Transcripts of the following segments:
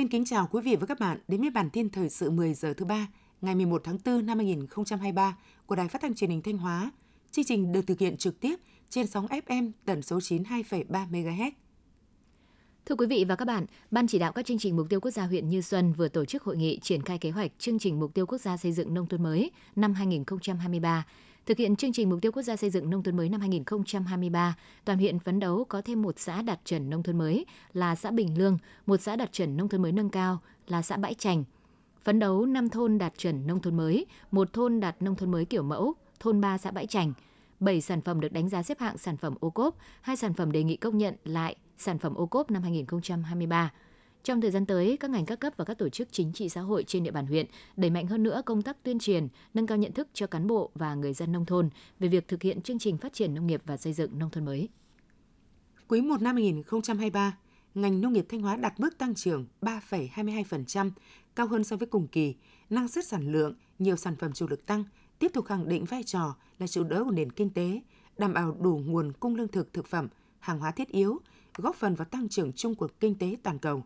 Xin kính chào quý vị và các bạn đến với bản tin thời sự 10 giờ thứ ba ngày 11 tháng 4 năm 2023 của Đài Phát thanh Truyền hình Thanh Hóa. Chương trình được thực hiện trực tiếp trên sóng FM tần số 92,3 MHz. Thưa quý vị và các bạn, Ban chỉ đạo các chương trình mục tiêu quốc gia huyện Như Xuân vừa tổ chức hội nghị triển khai kế hoạch chương trình mục tiêu quốc gia xây dựng nông thôn mới năm 2023. Thực hiện chương trình mục tiêu quốc gia xây dựng nông thôn mới năm 2023, toàn huyện phấn đấu có thêm một xã đạt chuẩn nông thôn mới là xã Bình Lương, một xã đạt chuẩn nông thôn mới nâng cao là xã Bãi Trành. Phấn đấu 5 thôn đạt chuẩn nông thôn mới, một thôn đạt nông thôn mới kiểu mẫu, thôn 3 xã Bãi Trành. 7 sản phẩm được đánh giá xếp hạng sản phẩm ô cốp, hai sản phẩm đề nghị công nhận lại sản phẩm ô cốp năm 2023. Trong thời gian tới, các ngành các cấp và các tổ chức chính trị xã hội trên địa bàn huyện đẩy mạnh hơn nữa công tác tuyên truyền, nâng cao nhận thức cho cán bộ và người dân nông thôn về việc thực hiện chương trình phát triển nông nghiệp và xây dựng nông thôn mới. Quý 1 năm 2023, ngành nông nghiệp Thanh Hóa đạt mức tăng trưởng 3,22%, cao hơn so với cùng kỳ, năng suất sản lượng, nhiều sản phẩm chủ lực tăng, tiếp tục khẳng định vai trò là trụ đỡ của nền kinh tế, đảm bảo đủ nguồn cung lương thực thực phẩm, hàng hóa thiết yếu, góp phần vào tăng trưởng chung của kinh tế toàn cầu.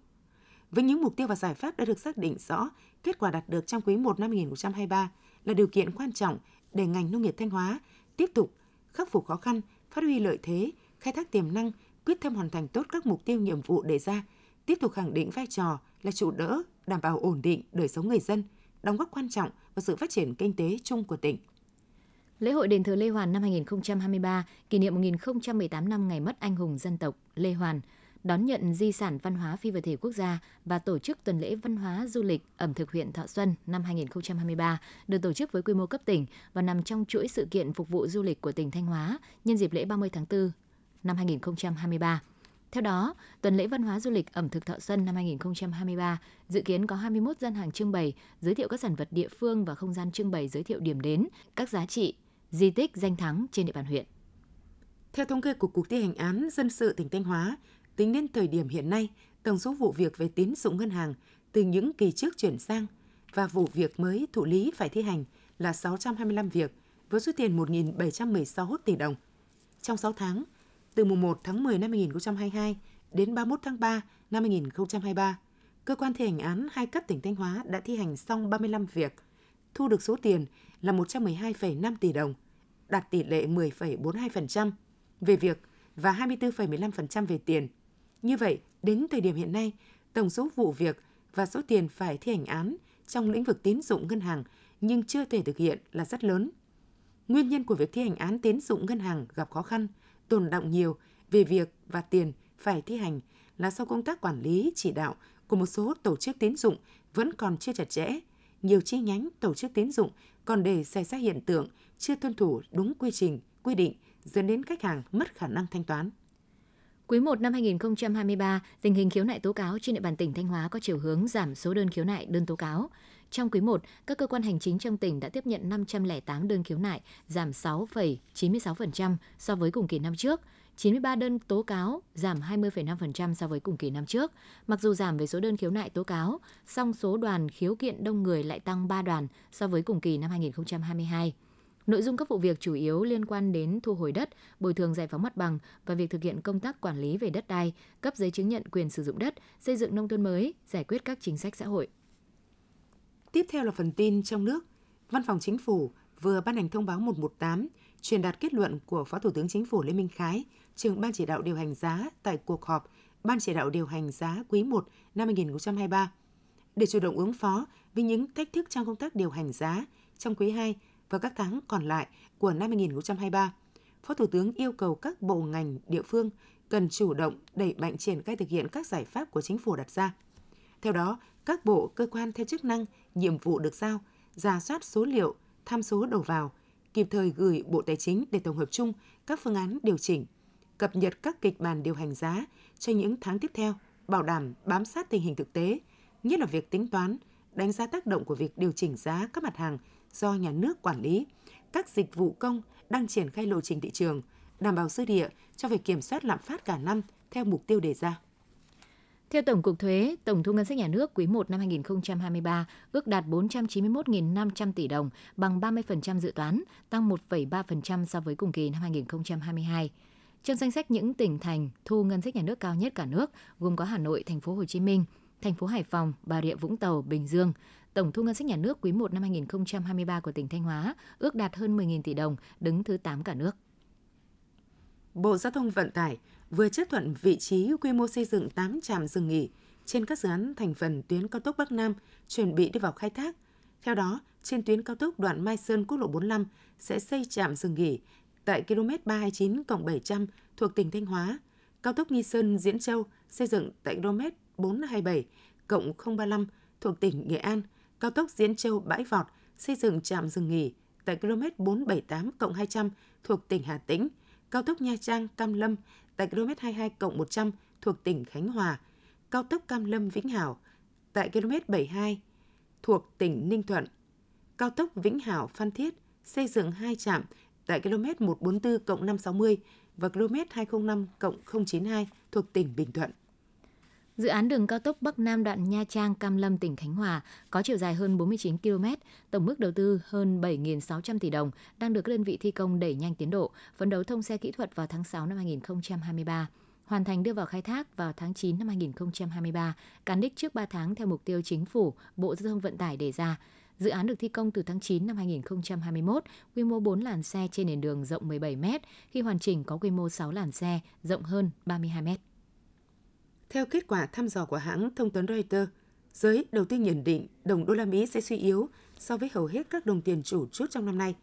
Với những mục tiêu và giải pháp đã được xác định rõ, kết quả đạt được trong quý 1 năm 2023 là điều kiện quan trọng để ngành nông nghiệp Thanh Hóa tiếp tục khắc phục khó khăn, phát huy lợi thế, khai thác tiềm năng, quyết tâm hoàn thành tốt các mục tiêu nhiệm vụ đề ra, tiếp tục khẳng định vai trò là trụ đỡ, đảm bảo ổn định đời sống người dân, đóng góp quan trọng vào sự phát triển kinh tế chung của tỉnh. Lễ hội đền thờ Lê Hoàn năm 2023 kỷ niệm 1018 năm ngày mất anh hùng dân tộc Lê Hoàn – đón nhận di sản văn hóa phi vật thể quốc gia và tổ chức tuần lễ văn hóa du lịch ẩm thực huyện Thọ Xuân năm 2023 được tổ chức với quy mô cấp tỉnh và nằm trong chuỗi sự kiện phục vụ du lịch của tỉnh Thanh Hóa nhân dịp lễ 30 tháng 4 năm 2023. Theo đó, tuần lễ văn hóa du lịch ẩm thực Thọ Xuân năm 2023 dự kiến có 21 gian hàng trưng bày, giới thiệu các sản vật địa phương và không gian trưng bày giới thiệu điểm đến, các giá trị, di tích danh thắng trên địa bàn huyện. Theo thống kê của Cục thi hành án dân sự tỉnh Thanh Hóa, Tính đến thời điểm hiện nay, tổng số vụ việc về tín dụng ngân hàng từ những kỳ trước chuyển sang và vụ việc mới thụ lý phải thi hành là 625 việc với số tiền 1.716 tỷ đồng. Trong 6 tháng, từ mùng 1 tháng 10 năm 2022 đến 31 tháng 3 năm 2023, cơ quan thi hành án hai cấp tỉnh Thanh Hóa đã thi hành xong 35 việc, thu được số tiền là 112,5 tỷ đồng, đạt tỷ lệ 10,42% về việc và 24,15% về tiền. Như vậy, đến thời điểm hiện nay, tổng số vụ việc và số tiền phải thi hành án trong lĩnh vực tín dụng ngân hàng nhưng chưa thể thực hiện là rất lớn. Nguyên nhân của việc thi hành án tín dụng ngân hàng gặp khó khăn, tồn động nhiều về việc và tiền phải thi hành là do công tác quản lý chỉ đạo của một số tổ chức tín dụng vẫn còn chưa chặt chẽ. Nhiều chi nhánh tổ chức tín dụng còn để xảy ra hiện tượng chưa tuân thủ đúng quy trình, quy định dẫn đến khách hàng mất khả năng thanh toán. Quý 1 năm 2023, tình hình khiếu nại tố cáo trên địa bàn tỉnh Thanh Hóa có chiều hướng giảm số đơn khiếu nại, đơn tố cáo. Trong quý 1, các cơ quan hành chính trong tỉnh đã tiếp nhận 508 đơn khiếu nại, giảm 6,96% so với cùng kỳ năm trước. 93 đơn tố cáo, giảm 20,5% so với cùng kỳ năm trước. Mặc dù giảm về số đơn khiếu nại tố cáo, song số đoàn khiếu kiện đông người lại tăng 3 đoàn so với cùng kỳ năm 2022. Nội dung các vụ việc chủ yếu liên quan đến thu hồi đất, bồi thường giải phóng mặt bằng và việc thực hiện công tác quản lý về đất đai, cấp giấy chứng nhận quyền sử dụng đất, xây dựng nông thôn mới, giải quyết các chính sách xã hội. Tiếp theo là phần tin trong nước. Văn phòng Chính phủ vừa ban hành thông báo 118 truyền đạt kết luận của Phó Thủ tướng Chính phủ Lê Minh Khái, trưởng Ban chỉ đạo điều hành giá tại cuộc họp Ban chỉ đạo điều hành giá quý 1 năm 2023 để chủ động ứng phó với những thách thức trong công tác điều hành giá trong quý 2 và các tháng còn lại của năm 2023. Phó Thủ tướng yêu cầu các bộ ngành địa phương cần chủ động đẩy mạnh triển khai thực hiện các giải pháp của chính phủ đặt ra. Theo đó, các bộ, cơ quan theo chức năng, nhiệm vụ được giao, giả soát số liệu, tham số đầu vào, kịp thời gửi Bộ Tài chính để tổng hợp chung các phương án điều chỉnh, cập nhật các kịch bản điều hành giá cho những tháng tiếp theo, bảo đảm bám sát tình hình thực tế, nhất là việc tính toán, đánh giá tác động của việc điều chỉnh giá các mặt hàng do nhà nước quản lý, các dịch vụ công đang triển khai lộ trình thị trường, đảm bảo dư địa cho việc kiểm soát lạm phát cả năm theo mục tiêu đề ra. Theo Tổng cục Thuế, tổng thu ngân sách nhà nước quý 1 năm 2023 ước đạt 491.500 tỷ đồng, bằng 30% dự toán, tăng 1,3% so với cùng kỳ năm 2022. Trong danh sách những tỉnh thành thu ngân sách nhà nước cao nhất cả nước, gồm có Hà Nội, Thành phố Hồ Chí Minh, thành phố Hải Phòng, Bà Rịa Vũng Tàu, Bình Dương. Tổng thu ngân sách nhà nước quý 1 năm 2023 của tỉnh Thanh Hóa ước đạt hơn 10.000 tỷ đồng, đứng thứ 8 cả nước. Bộ Giao thông Vận tải vừa chấp thuận vị trí quy mô xây dựng 8 trạm dừng nghỉ trên các dự án thành phần tuyến cao tốc Bắc Nam chuẩn bị đi vào khai thác. Theo đó, trên tuyến cao tốc đoạn Mai Sơn quốc lộ 45 sẽ xây trạm dừng nghỉ tại km 329 700 thuộc tỉnh Thanh Hóa. Cao tốc Nghi Sơn Diễn Châu xây dựng tại km 427 035 thuộc tỉnh Nghệ An. Cao tốc Diễn Châu Bãi Vọt, xây dựng trạm dừng nghỉ tại km 478 200 thuộc tỉnh Hà Tĩnh. Cao tốc Nha Trang Cam Lâm tại km 22 100 thuộc tỉnh Khánh Hòa. Cao tốc Cam Lâm Vĩnh Hảo tại km 72 thuộc tỉnh Ninh Thuận. Cao tốc Vĩnh Hảo Phan Thiết xây dựng hai trạm tại km 144 560 và km 205 092 thuộc tỉnh Bình Thuận. Dự án đường cao tốc Bắc Nam đoạn Nha Trang Cam Lâm tỉnh Khánh Hòa có chiều dài hơn 49 km, tổng mức đầu tư hơn 7.600 tỷ đồng, đang được các đơn vị thi công đẩy nhanh tiến độ, phấn đấu thông xe kỹ thuật vào tháng 6 năm 2023 hoàn thành đưa vào khai thác vào tháng 9 năm 2023, cán đích trước 3 tháng theo mục tiêu chính phủ, Bộ Giao thông Vận tải đề ra. Dự án được thi công từ tháng 9 năm 2021, quy mô 4 làn xe trên nền đường rộng 17 m, khi hoàn chỉnh có quy mô 6 làn xe, rộng hơn 32 m. Theo kết quả thăm dò của hãng thông tấn Reuters, giới đầu tư nhận định đồng đô la Mỹ sẽ suy yếu so với hầu hết các đồng tiền chủ chốt trong năm nay.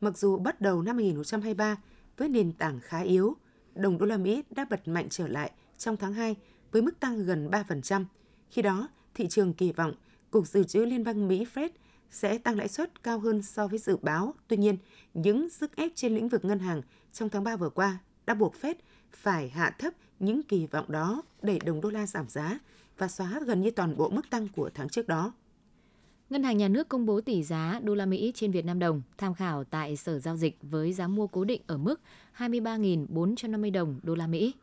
Mặc dù bắt đầu năm 2023 với nền tảng khá yếu, đồng đô la Mỹ đã bật mạnh trở lại trong tháng 2 với mức tăng gần 3%. Khi đó, thị trường kỳ vọng Cục Dự trữ Liên bang Mỹ Fed sẽ tăng lãi suất cao hơn so với dự báo. Tuy nhiên, những sức ép trên lĩnh vực ngân hàng trong tháng 3 vừa qua đã buộc Fed phải hạ thấp những kỳ vọng đó để đồng đô la giảm giá và xóa gần như toàn bộ mức tăng của tháng trước đó. Ngân hàng Nhà nước công bố tỷ giá đô la Mỹ trên Việt Nam đồng tham khảo tại Sở giao dịch với giá mua cố định ở mức 23.450 đồng đô la Mỹ.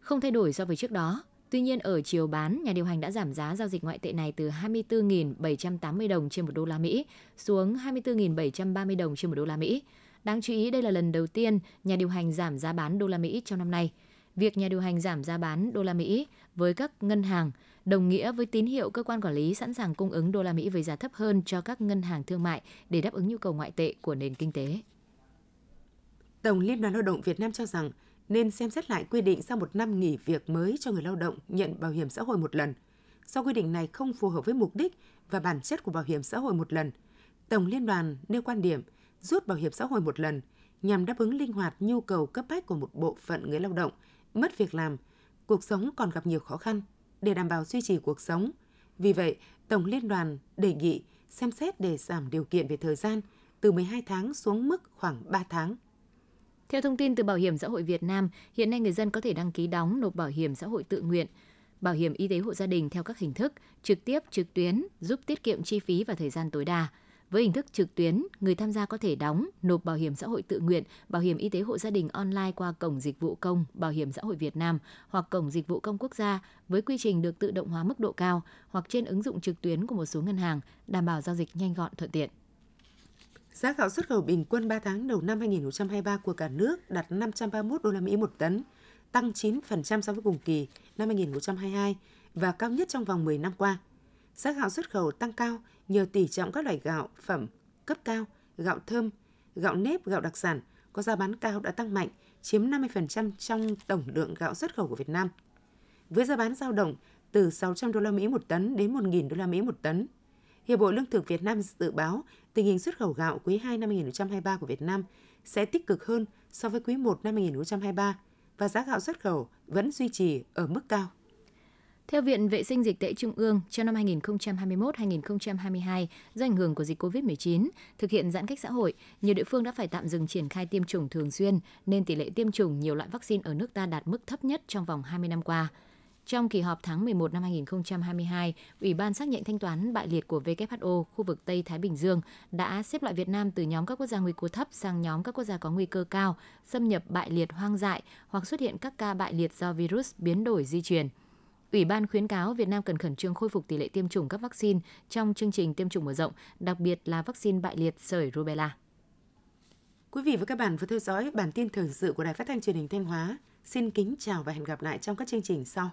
Không thay đổi so với trước đó, Tuy nhiên ở chiều bán, nhà điều hành đã giảm giá giao dịch ngoại tệ này từ 24.780 đồng trên một đô la Mỹ xuống 24.730 đồng trên một đô la Mỹ. Đáng chú ý đây là lần đầu tiên nhà điều hành giảm giá bán đô la Mỹ trong năm nay. Việc nhà điều hành giảm giá bán đô la Mỹ với các ngân hàng đồng nghĩa với tín hiệu cơ quan quản lý sẵn sàng cung ứng đô la Mỹ với giá thấp hơn cho các ngân hàng thương mại để đáp ứng nhu cầu ngoại tệ của nền kinh tế. Tổng Liên đoàn Lao động Việt Nam cho rằng nên xem xét lại quy định sau một năm nghỉ việc mới cho người lao động nhận bảo hiểm xã hội một lần. Do quy định này không phù hợp với mục đích và bản chất của bảo hiểm xã hội một lần, Tổng Liên đoàn nêu quan điểm rút bảo hiểm xã hội một lần nhằm đáp ứng linh hoạt nhu cầu cấp bách của một bộ phận người lao động mất việc làm, cuộc sống còn gặp nhiều khó khăn để đảm bảo duy trì cuộc sống. Vì vậy, Tổng Liên đoàn đề nghị xem xét để giảm điều kiện về thời gian từ 12 tháng xuống mức khoảng 3 tháng. Theo thông tin từ Bảo hiểm xã hội Việt Nam, hiện nay người dân có thể đăng ký đóng nộp bảo hiểm xã hội tự nguyện, bảo hiểm y tế hộ gia đình theo các hình thức trực tiếp, trực tuyến, giúp tiết kiệm chi phí và thời gian tối đa. Với hình thức trực tuyến, người tham gia có thể đóng, nộp bảo hiểm xã hội tự nguyện, bảo hiểm y tế hộ gia đình online qua cổng dịch vụ công Bảo hiểm xã hội Việt Nam hoặc cổng dịch vụ công quốc gia với quy trình được tự động hóa mức độ cao hoặc trên ứng dụng trực tuyến của một số ngân hàng, đảm bảo giao dịch nhanh gọn thuận tiện. Giá gạo xuất khẩu bình quân 3 tháng đầu năm 2023 của cả nước đạt 531 đô la Mỹ một tấn, tăng 9% so với cùng kỳ năm 2022 và cao nhất trong vòng 10 năm qua. Giá gạo xuất khẩu tăng cao nhờ tỷ trọng các loại gạo phẩm cấp cao, gạo thơm, gạo nếp, gạo đặc sản có giá bán cao đã tăng mạnh, chiếm 50% trong tổng lượng gạo xuất khẩu của Việt Nam. Với giá bán dao động từ 600 đô la Mỹ một tấn đến 1.000 đô la Mỹ một tấn, Hiệp hội Lương thực Việt Nam dự báo tình hình xuất khẩu gạo quý 2 năm 2023 của Việt Nam sẽ tích cực hơn so với quý 1 năm 2023 và giá gạo xuất khẩu vẫn duy trì ở mức cao. Theo Viện Vệ sinh Dịch tễ Trung ương, trong năm 2021-2022, do ảnh hưởng của dịch COVID-19, thực hiện giãn cách xã hội, nhiều địa phương đã phải tạm dừng triển khai tiêm chủng thường xuyên, nên tỷ lệ tiêm chủng nhiều loại vaccine ở nước ta đạt mức thấp nhất trong vòng 20 năm qua. Trong kỳ họp tháng 11 năm 2022, Ủy ban xác nhận thanh toán bại liệt của WHO khu vực Tây Thái Bình Dương đã xếp loại Việt Nam từ nhóm các quốc gia nguy cơ thấp sang nhóm các quốc gia có nguy cơ cao, xâm nhập bại liệt hoang dại hoặc xuất hiện các ca bại liệt do virus biến đổi di truyền. Ủy ban khuyến cáo Việt Nam cần khẩn trương khôi phục tỷ lệ tiêm chủng các vaccine trong chương trình tiêm chủng mở rộng, đặc biệt là vaccine bại liệt sởi rubella. Quý vị và các bạn vừa theo dõi bản tin thời sự của Đài Phát thanh Truyền hình Thanh Hóa. Xin kính chào và hẹn gặp lại trong các chương trình sau.